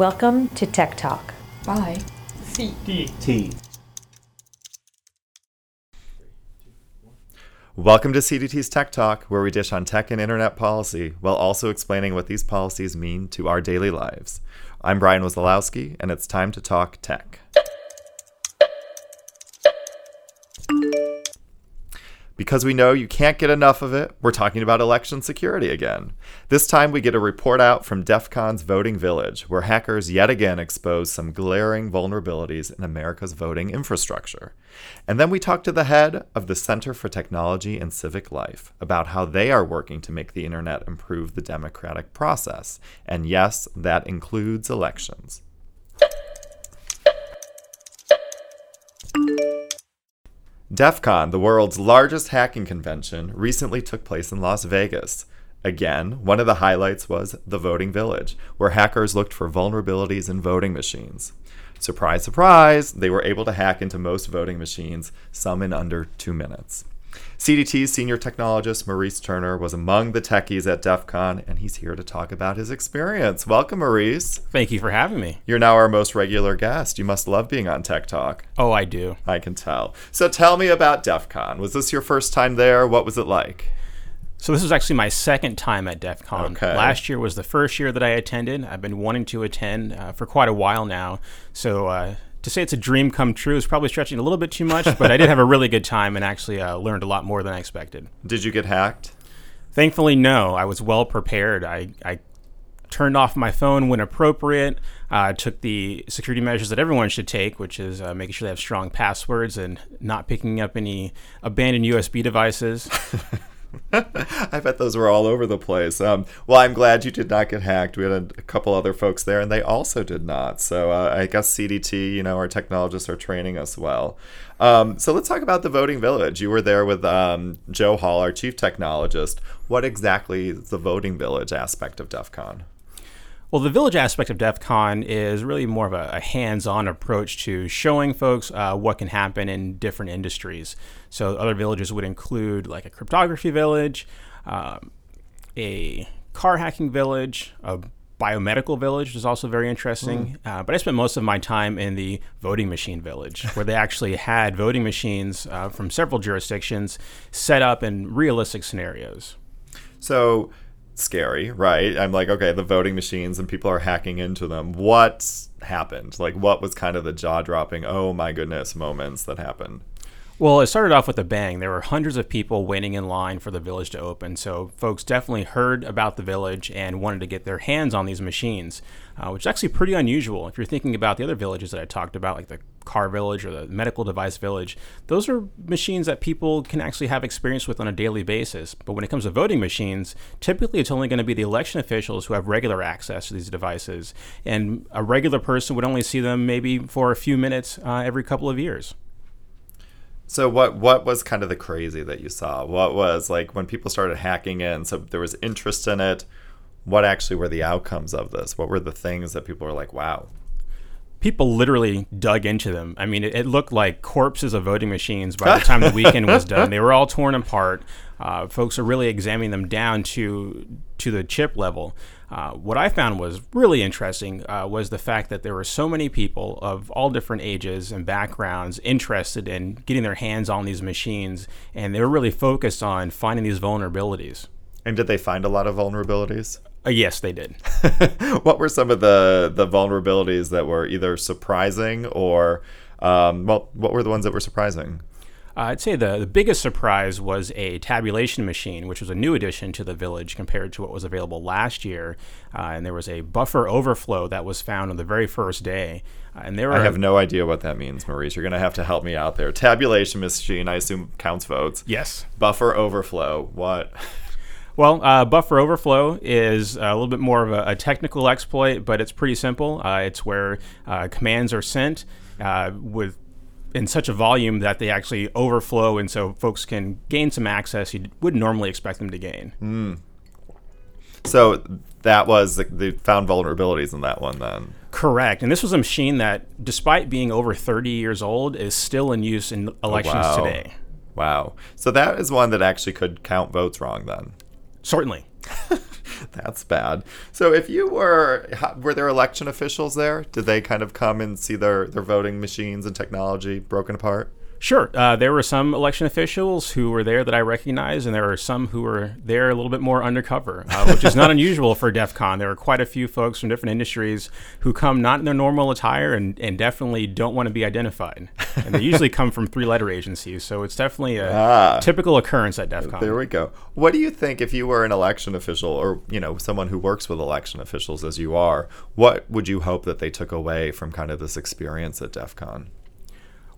Welcome to Tech Talk. Bye. C. D. T. Welcome to CDT's Tech Talk, where we dish on tech and internet policy while also explaining what these policies mean to our daily lives. I'm Brian Wesolowski, and it's time to talk tech. Because we know you can't get enough of it, we're talking about election security again. This time we get a report out from DEF CON's Voting Village, where hackers yet again expose some glaring vulnerabilities in America's voting infrastructure. And then we talk to the head of the Center for Technology and Civic Life about how they are working to make the internet improve the democratic process. And yes, that includes elections. DEF CON, the world's largest hacking convention, recently took place in Las Vegas. Again, one of the highlights was the Voting Village, where hackers looked for vulnerabilities in voting machines. Surprise, surprise, they were able to hack into most voting machines, some in under two minutes. CDT's senior technologist Maurice Turner was among the techies at DEF CON, and he's here to talk about his experience. Welcome, Maurice. Thank you for having me. You're now our most regular guest. You must love being on Tech Talk. Oh, I do. I can tell. So tell me about DEF CON. Was this your first time there? What was it like? So this was actually my second time at DEF CON. Okay. Last year was the first year that I attended. I've been wanting to attend uh, for quite a while now. So uh, to say it's a dream come true is probably stretching a little bit too much, but I did have a really good time and actually uh, learned a lot more than I expected. Did you get hacked? Thankfully, no. I was well prepared. I, I turned off my phone when appropriate. Uh, took the security measures that everyone should take, which is uh, making sure they have strong passwords and not picking up any abandoned USB devices. I bet those were all over the place. Um, well, I'm glad you did not get hacked. We had a, couple other folks there, and they also did not. So uh, I guess CDT, you know, our technologists are training us well. Um, so let's talk about the Voting Village. You were there with um, Joe Hall, our chief technologist. What exactly is the Voting Village aspect of DEF CON? Well, the village aspect of DEF CON is really more of a, a hands on approach to showing folks uh, what can happen in different industries. So, other villages would include like a cryptography village, um, a car hacking village, a biomedical village, which is also very interesting. Uh, but I spent most of my time in the voting machine village, where they actually had voting machines uh, from several jurisdictions set up in realistic scenarios. So scary, right? I'm like, okay, the voting machines and people are hacking into them. What happened? Like, what was kind of the jaw dropping, oh my goodness moments that happened? Well, it started off with a bang. There were hundreds of people waiting in line for the village to open. So, folks definitely heard about the village and wanted to get their hands on these machines, uh, which is actually pretty unusual. If you're thinking about the other villages that I talked about, like the car village or the medical device village, those are machines that people can actually have experience with on a daily basis. But when it comes to voting machines, typically it's only going to be the election officials who have regular access to these devices. And a regular person would only see them maybe for a few minutes uh, every couple of years. So what what was kind of the crazy that you saw? What was like when people started hacking in? So there was interest in it. What actually were the outcomes of this? What were the things that people were like, "Wow"? People literally dug into them. I mean, it, it looked like corpses of voting machines by the time the weekend was done. They were all torn apart. Uh, folks are really examining them down to to the chip level. Uh, what I found was really interesting uh, was the fact that there were so many people of all different ages and backgrounds interested in getting their hands on these machines, and they were really focused on finding these vulnerabilities. And did they find a lot of vulnerabilities? Uh, yes, they did. what were some of the the vulnerabilities that were either surprising or um, well, what were the ones that were surprising? Uh, I'd say the, the biggest surprise was a tabulation machine, which was a new addition to the village compared to what was available last year. Uh, and there was a buffer overflow that was found on the very first day. Uh, and there I have no idea what that means, Maurice. You're going to have to help me out there. Tabulation machine, I assume counts votes. yes. Buffer overflow. What? Well, uh, buffer overflow is a little bit more of a, a technical exploit, but it's pretty simple. Uh, it's where uh, commands are sent uh, with in such a volume that they actually overflow, and so folks can gain some access you wouldn't normally expect them to gain. Hmm. So that was they found vulnerabilities in that one then. Correct. And this was a machine that, despite being over 30 years old, is still in use in oh, elections wow. today. Wow. So that is one that actually could count votes wrong then. Certainly. That's bad. So if you were, were there election officials there? Did they kind of come and see their, their voting machines and technology broken apart? Sure. Uh, there were some election officials who were there that I recognized, and there were some who were there a little bit more undercover, uh, which is not unusual for DEF CON. There are quite a few folks from different industries who come not in their normal attire and, and definitely don't want to be identified. And they usually come from three letter agencies, so it's definitely a ah, typical occurrence at DEF CON. There we go. What do you think if you were an election official or, you know, someone who works with election officials as you are, what would you hope that they took away from kind of this experience at DEF CON?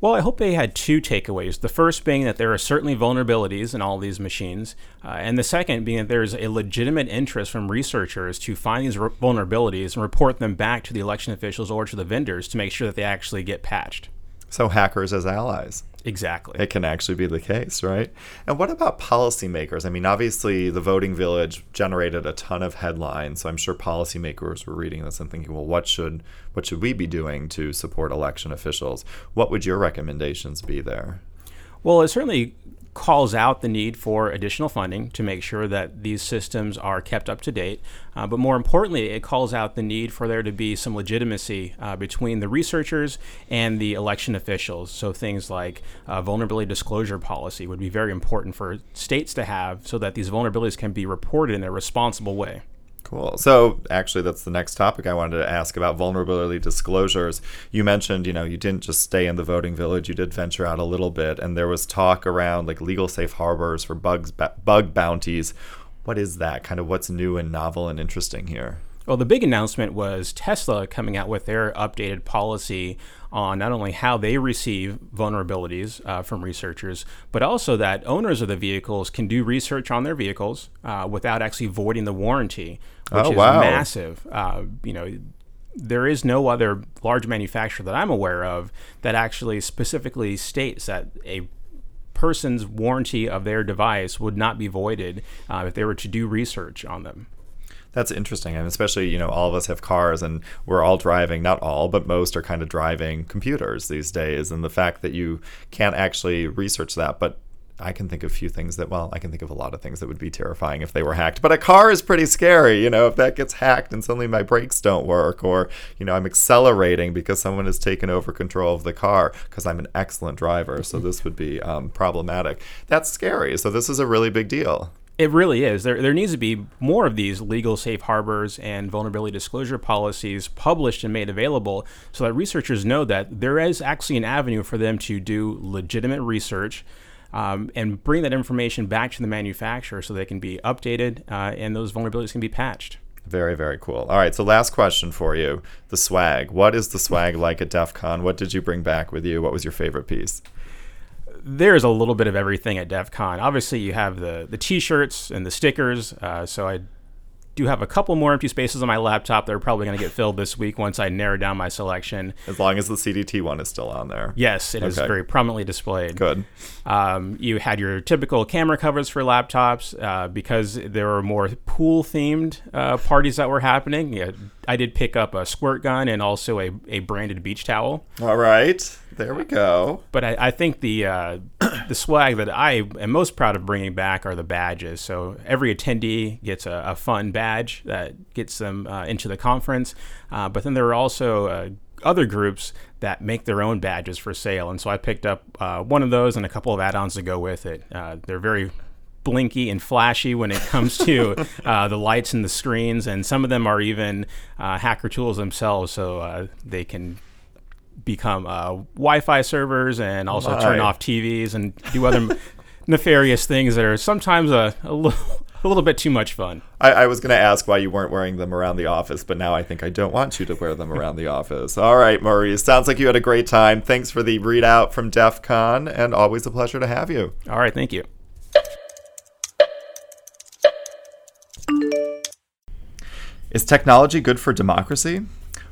Well, I hope they had two takeaways. The first being that there are certainly vulnerabilities in all these machines, uh, and the second being that there's a legitimate interest from researchers to find these re- vulnerabilities and report them back to the election officials or to the vendors to make sure that they actually get patched. So, hackers as allies. Exactly. It can actually be the case, right? And what about policymakers? I mean, obviously, the voting village generated a ton of headlines, so I'm sure policymakers were reading this and thinking, well, what should what should we be doing to support election officials? What would your recommendations be there? Well, it certainly calls out the need for additional funding to make sure that these systems are kept up to date. Uh, but more importantly, it calls out the need for there to be some legitimacy uh, between the researchers and the election officials. So things like uh, vulnerability disclosure policy would be very important for states to have so that these vulnerabilities can be reported in a responsible way. Cool. So actually, that's the next topic I wanted to ask about vulnerability disclosures. You mentioned, you know, you didn't just stay in the voting village; you did venture out a little bit, and there was talk around like legal safe harbors for bugs, bug bounties. What is that? Kind of what's new and novel and interesting here? Well, the big announcement was Tesla coming out with their updated policy on not only how they receive vulnerabilities uh, from researchers, but also that owners of the vehicles can do research on their vehicles uh, without actually voiding the warranty, which oh, is wow. massive. Uh, you know, there is no other large manufacturer that I'm aware of that actually specifically states that a person's warranty of their device would not be voided uh, if they were to do research on them. That's interesting, and especially you know all of us have cars, and we're all driving. Not all, but most are kind of driving computers these days. And the fact that you can't actually research that, but I can think of a few things that, well, I can think of a lot of things that would be terrifying if they were hacked. But a car is pretty scary, you know, if that gets hacked and suddenly my brakes don't work, or, you know, I'm accelerating because someone has taken over control of the car because I'm an excellent driver. So this would be um, problematic. That's scary. So this is a really big deal. It really is. There, there needs to be more of these legal safe harbors and vulnerability disclosure policies published and made available so that researchers know that there is actually an avenue for them to do legitimate research um, and bring that information back to the manufacturer so they can be updated uh, and those vulnerabilities can be patched. Very, very cool. All right, so last question for you the swag. What is the swag like at DEF CON? What did you bring back with you? What was your favorite piece? There's a little bit of everything at DEF CON. Obviously, you have the the T-shirts and the stickers. Uh, so I do have a couple more empty spaces on my laptop that are probably going to get filled this week once I narrow down my selection. As long as the CDT one is still on there. Yes, it okay. is very prominently displayed. Good. Um, you had your typical camera covers for laptops uh, because there were more pool themed uh, parties that were happening. Yeah, I did pick up a squirt gun and also a, a branded beach towel. All right. There we go. But I, I think the uh, the swag that I am most proud of bringing back are the badges. So every attendee gets a, a fun badge that gets them uh, into the conference. Uh, but then there are also uh, other groups that make their own badges for sale. And so I picked up uh, one of those and a couple of add-ons to go with it. Uh, they're very blinky and flashy when it comes to uh, the lights and the screens, and some of them are even uh, hacker tools themselves, so uh, they can become uh, Wi-Fi servers and also turn off TVs and do other nefarious things that are sometimes a, a, little, a little bit too much fun. I, I was going to ask why you weren't wearing them around the office, but now I think I don't want you to wear them around the office. All right, Maurice. Sounds like you had a great time. Thanks for the readout from DEF CON, and always a pleasure to have you. All right, thank you. Is technology good for democracy?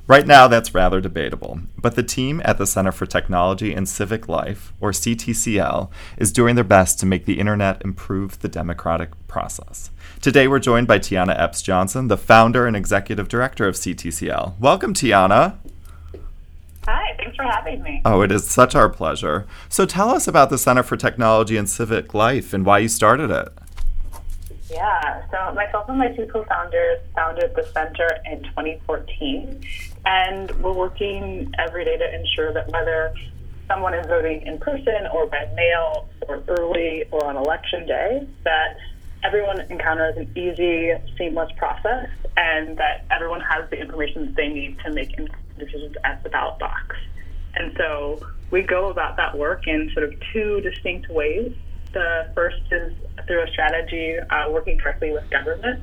Right now, that's rather debatable, but the team at the Center for Technology and Civic Life, or CTCL, is doing their best to make the internet improve the democratic process. Today, we're joined by Tiana Epps Johnson, the founder and executive director of CTCL. Welcome, Tiana. Hi, thanks for having me. Oh, it is such our pleasure. So, tell us about the Center for Technology and Civic Life and why you started it. Yeah, so myself and my two co-founders founded the center in 2014, and we're working every day to ensure that whether someone is voting in person or by mail or early or on election day, that everyone encounters an easy, seamless process and that everyone has the information that they need to make decisions at the ballot box. And so we go about that work in sort of two distinct ways. The first is through a strategy uh, working directly with government,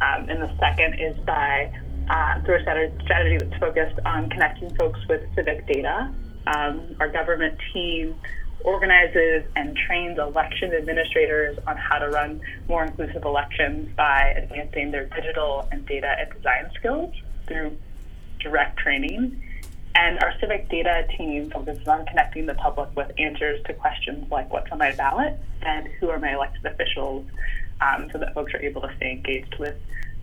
um, and the second is by uh, through a strategy that's focused on connecting folks with civic data. Um, our government team organizes and trains election administrators on how to run more inclusive elections by advancing their digital and data and design skills through direct training. And our civic data team focuses on connecting the public with answers to questions like what's on my ballot? and who are my elected officials? Um, so that folks are able to stay engaged with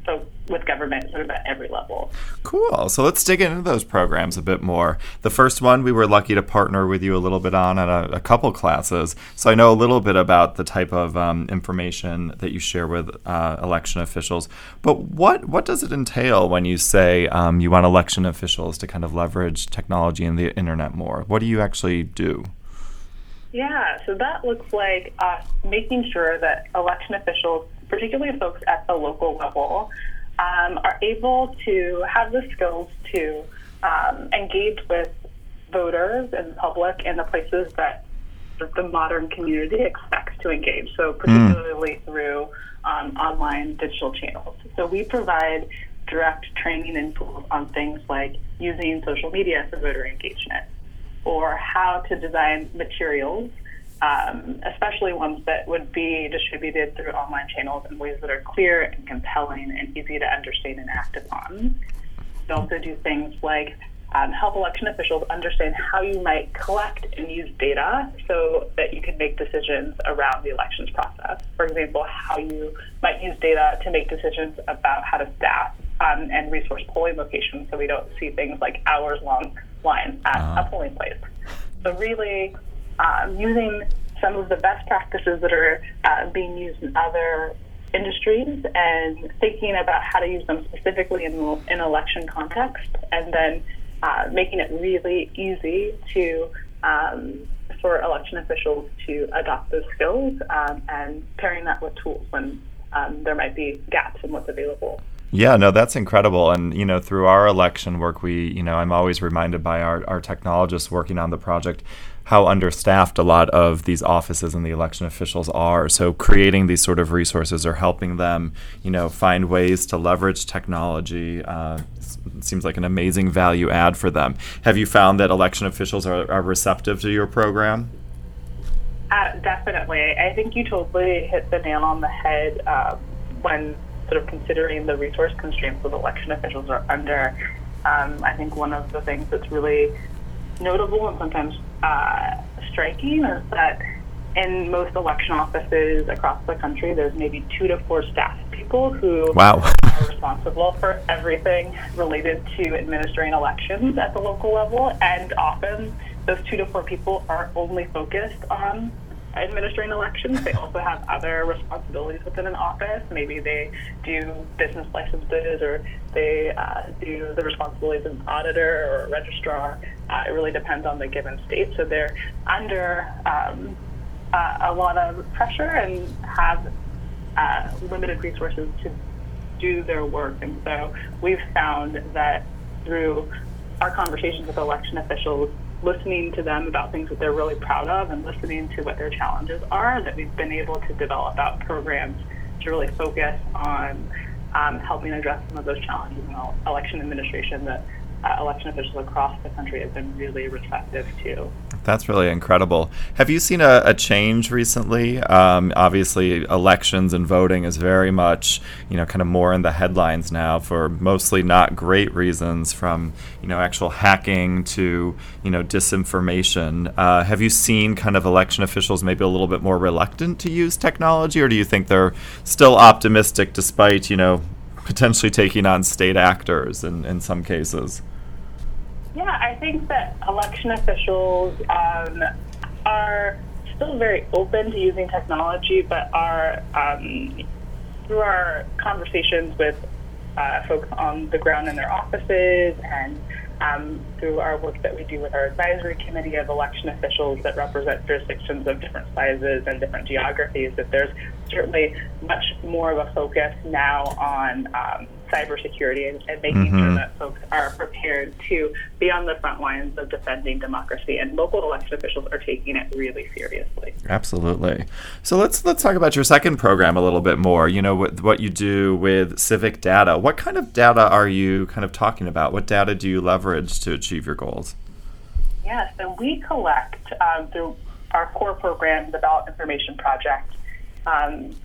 so with government sort of at every level. Cool. So let's dig into those programs a bit more. The first one we were lucky to partner with you a little bit on at a, a couple classes. So I know a little bit about the type of um, information that you share with uh, election officials. But what what does it entail when you say um, you want election officials to kind of leverage technology and the internet more? What do you actually do? Yeah, so that looks like us making sure that election officials particularly folks at the local level, um, are able to have the skills to um, engage with voters and the public in the places that the modern community expects to engage. So, hmm. particularly mm. through um, online digital channels. So, we provide direct training and tools on things like using social media for voter engagement or how to design materials um, especially ones that would be distributed through online channels in ways that are clear and compelling and easy to understand and act upon. We also do things like um, help election officials understand how you might collect and use data so that you can make decisions around the elections process. For example, how you might use data to make decisions about how to staff um, and resource polling locations so we don't see things like hours long lines at uh-huh. a polling place. So, really, um, using some of the best practices that are uh, being used in other industries and thinking about how to use them specifically in in election context, and then uh, making it really easy to um, for election officials to adopt those skills um, and pairing that with tools when um, there might be gaps in what's available. Yeah, no, that's incredible. And, you know, through our election work, we, you know, I'm always reminded by our, our technologists working on the project how understaffed a lot of these offices and the election officials are. So creating these sort of resources or helping them, you know, find ways to leverage technology uh, seems like an amazing value add for them. Have you found that election officials are, are receptive to your program? Uh, definitely. I think you totally hit the nail on the head um, when sort of considering the resource constraints that election officials are under. Um, I think one of the things that's really notable and sometimes uh, striking is that in most election offices across the country, there's maybe two to four staff people who wow. are responsible for everything related to administering elections at the local level. And often, those two to four people are only focused on administering elections. They also have other responsibilities within an office. Maybe they do business licenses or they uh, do the responsibilities of an auditor or a registrar. Uh, it really depends on the given state. So they're under um, uh, a lot of pressure and have uh, limited resources to do their work. And so we've found that through our conversations with election officials, listening to them about things that they're really proud of and listening to what their challenges are, that we've been able to develop out programs to really focus on um, helping address some of those challenges in election administration that uh, election officials across the country have been really receptive to. That's really incredible. Have you seen a, a change recently? Um, obviously, elections and voting is very much, you know, kind of more in the headlines now for mostly not great reasons, from you know actual hacking to you know disinformation. Uh, have you seen kind of election officials maybe a little bit more reluctant to use technology, or do you think they're still optimistic despite you know potentially taking on state actors in, in some cases? Yeah, I think that election officials um, are still very open to using technology, but are um, through our conversations with uh, folks on the ground in their offices and um, through our work that we do with our advisory committee of election officials that represent jurisdictions of different sizes and different geographies, that there's certainly much more of a focus now on um, cybersecurity and, and making mm-hmm. sure that folks are prepared to be on the front lines of defending democracy. And local election officials are taking it really seriously. Absolutely. So let's let's talk about your second program a little bit more. You know what what you do with civic data. What kind of data are you kind of talking about? What data do you leverage to achieve your goals? Yeah, so we collect um, through our core program, the Ballot Information Project, um,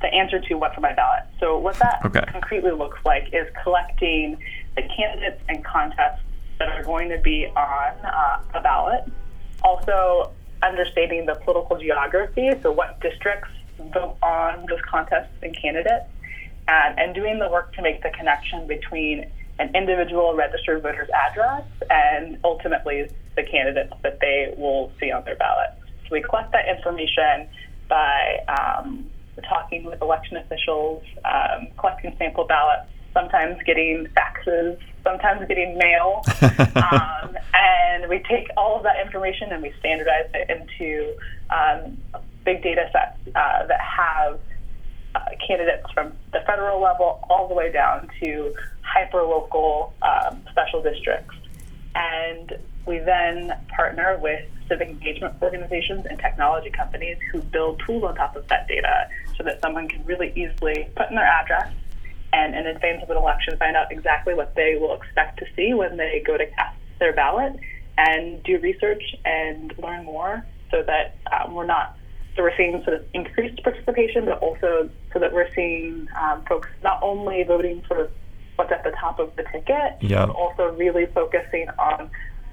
the answer to what's on my ballot. So what that okay. concretely looks like is collecting the candidates and contests that are going to be on uh, a ballot. Also understanding the political geography, so what districts vote on those contests and candidates, and, and doing the work to make the connection between an individual registered voter's address and ultimately the candidates that they will see on their ballot. So we collect that information by um, talking with election officials, um, collecting sample ballots, sometimes getting faxes, sometimes getting mail. um, and we take all of that information and we standardize it into um, big data sets uh, that have uh, candidates from the federal level all the way down to hyper local um, special districts. And we then partner with civic engagement organizations and technology companies who build tools on top of that data so that someone can really easily put in their address and in advance of an election find out exactly what they will expect to see when they go to cast their ballot and do research and learn more so that um, we're not so we're seeing sort of increased participation but also so that we're seeing um, folks not only voting for what's at the top of the ticket yeah. but also really focusing on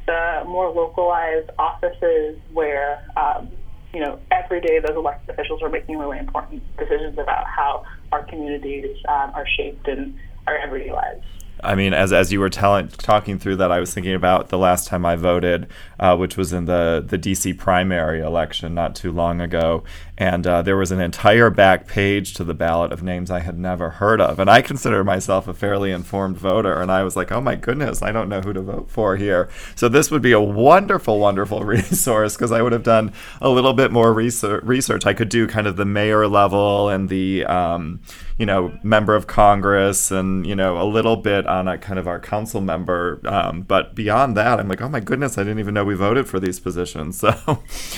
the more localized offices where, um, you know, every day those elected officials are making really important decisions about how our communities um, are shaped in our everyday lives. I mean, as as you were telling talking through that, I was thinking about the last time I voted, uh, which was in the the DC primary election not too long ago, and uh, there was an entire back page to the ballot of names I had never heard of, and I consider myself a fairly informed voter, and I was like, oh my goodness, I don't know who to vote for here. So this would be a wonderful, wonderful resource because I would have done a little bit more research. I could do kind of the mayor level and the um, you know, member of Congress and, you know, a little bit on a kind of our council member. Um, but beyond that, I'm like, oh my goodness, I didn't even know we voted for these positions. So,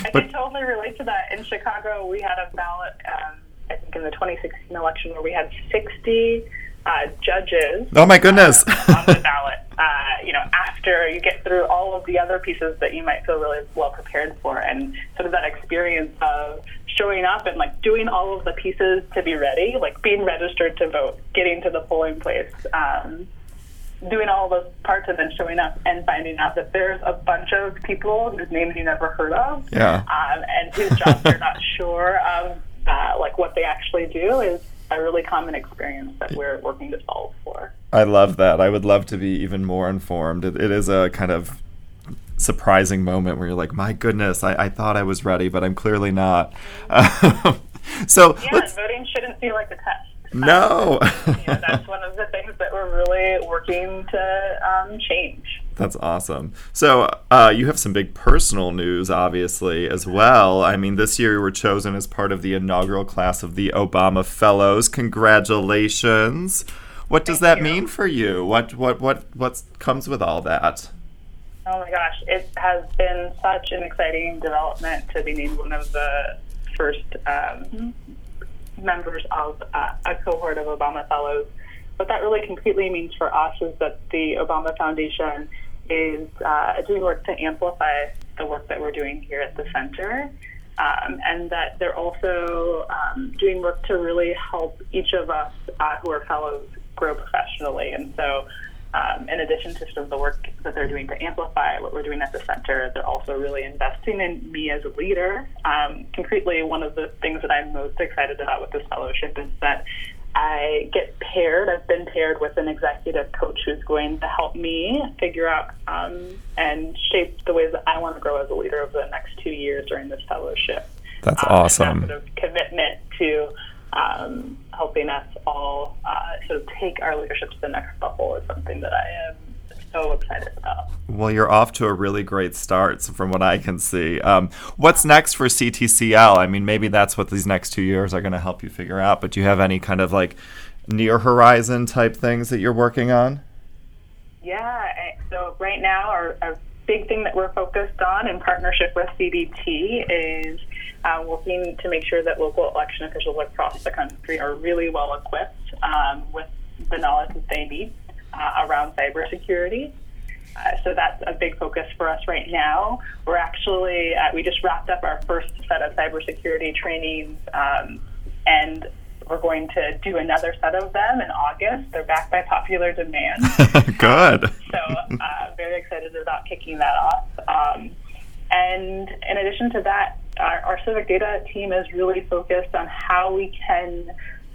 I can totally relate to that. In Chicago, we had a ballot, um, I think in the 2016 election, where we had 60 uh, judges. Oh my goodness! Uh, on the ballot. Uh, you know, after you get through all of the other pieces that you might feel really well prepared for, and sort of that experience of showing up and like doing all of the pieces to be ready, like being registered to vote, getting to the polling place. Um, doing all those parts and then showing up and finding out that there's a bunch of people whose names you never heard of yeah. um, and whose jobs you're not sure of uh, like what they actually do is a really common experience that we're working to solve for. I love that. I would love to be even more informed. it, it is a kind of surprising moment where you're like, my goodness, I, I thought I was ready, but I'm clearly not. so yeah, voting shouldn't feel like a test. No. Um, yeah, that's one of the that we're really working to um, change. That's awesome. So, uh, you have some big personal news, obviously, as well. I mean, this year you were chosen as part of the inaugural class of the Obama Fellows. Congratulations. What does Thank that you. mean for you? What what what what comes with all that? Oh my gosh, it has been such an exciting development to be named one of the first um, members of uh, a cohort of Obama Fellows. What that really concretely means for us is that the Obama Foundation is uh, doing work to amplify the work that we're doing here at the center. Um, and that they're also um, doing work to really help each of us uh, who are fellows grow professionally. And so, um, in addition to sort of the work that they're doing to amplify what we're doing at the center, they're also really investing in me as a leader. Um, concretely, one of the things that I'm most excited about with this fellowship is that I get paired. I've been paired with an executive coach who's going to help me figure out um, and shape the ways that I want to grow as a leader over the next two years during this fellowship. That's um, awesome. That sort of commitment to um, helping us all uh, sort of take our leadership to the next level is something that I am so excited about. Well, you're off to a really great start from what I can see. Um, what's next for CTCL? I mean, maybe that's what these next two years are going to help you figure out, but do you have any kind of like near horizon type things that you're working on? Yeah, so right now, our, our big thing that we're focused on in partnership with CDT is uh, working to make sure that local election officials across the country are really well equipped um, with the knowledge that they need uh, around cybersecurity. Uh, so that's a big focus for us right now. We're actually, uh, we just wrapped up our first set of cybersecurity trainings, um, and we're going to do another set of them in August. They're back by popular demand. Good. Um, so, uh, very excited about kicking that off. Um, and in addition to that, our, our civic data team is really focused on how we can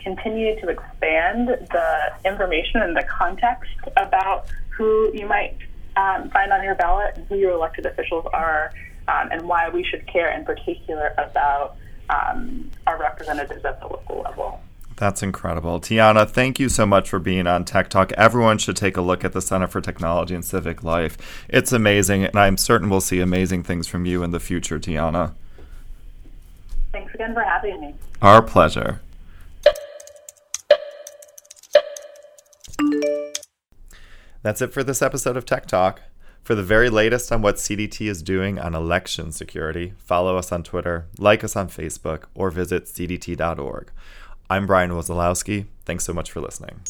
continue to expand the information and the context about who you might um, find on your ballot and who your elected officials are, um, and why we should care in particular about um, our representatives at the local level. That's incredible. Tiana, thank you so much for being on Tech Talk. Everyone should take a look at the Center for Technology and Civic Life. It's amazing, and I'm certain we'll see amazing things from you in the future, Tiana. Thanks again for having me. Our pleasure. That's it for this episode of Tech Talk. For the very latest on what CDT is doing on election security, follow us on Twitter, like us on Facebook, or visit cdt.org. I'm Brian Wesolowski. Thanks so much for listening.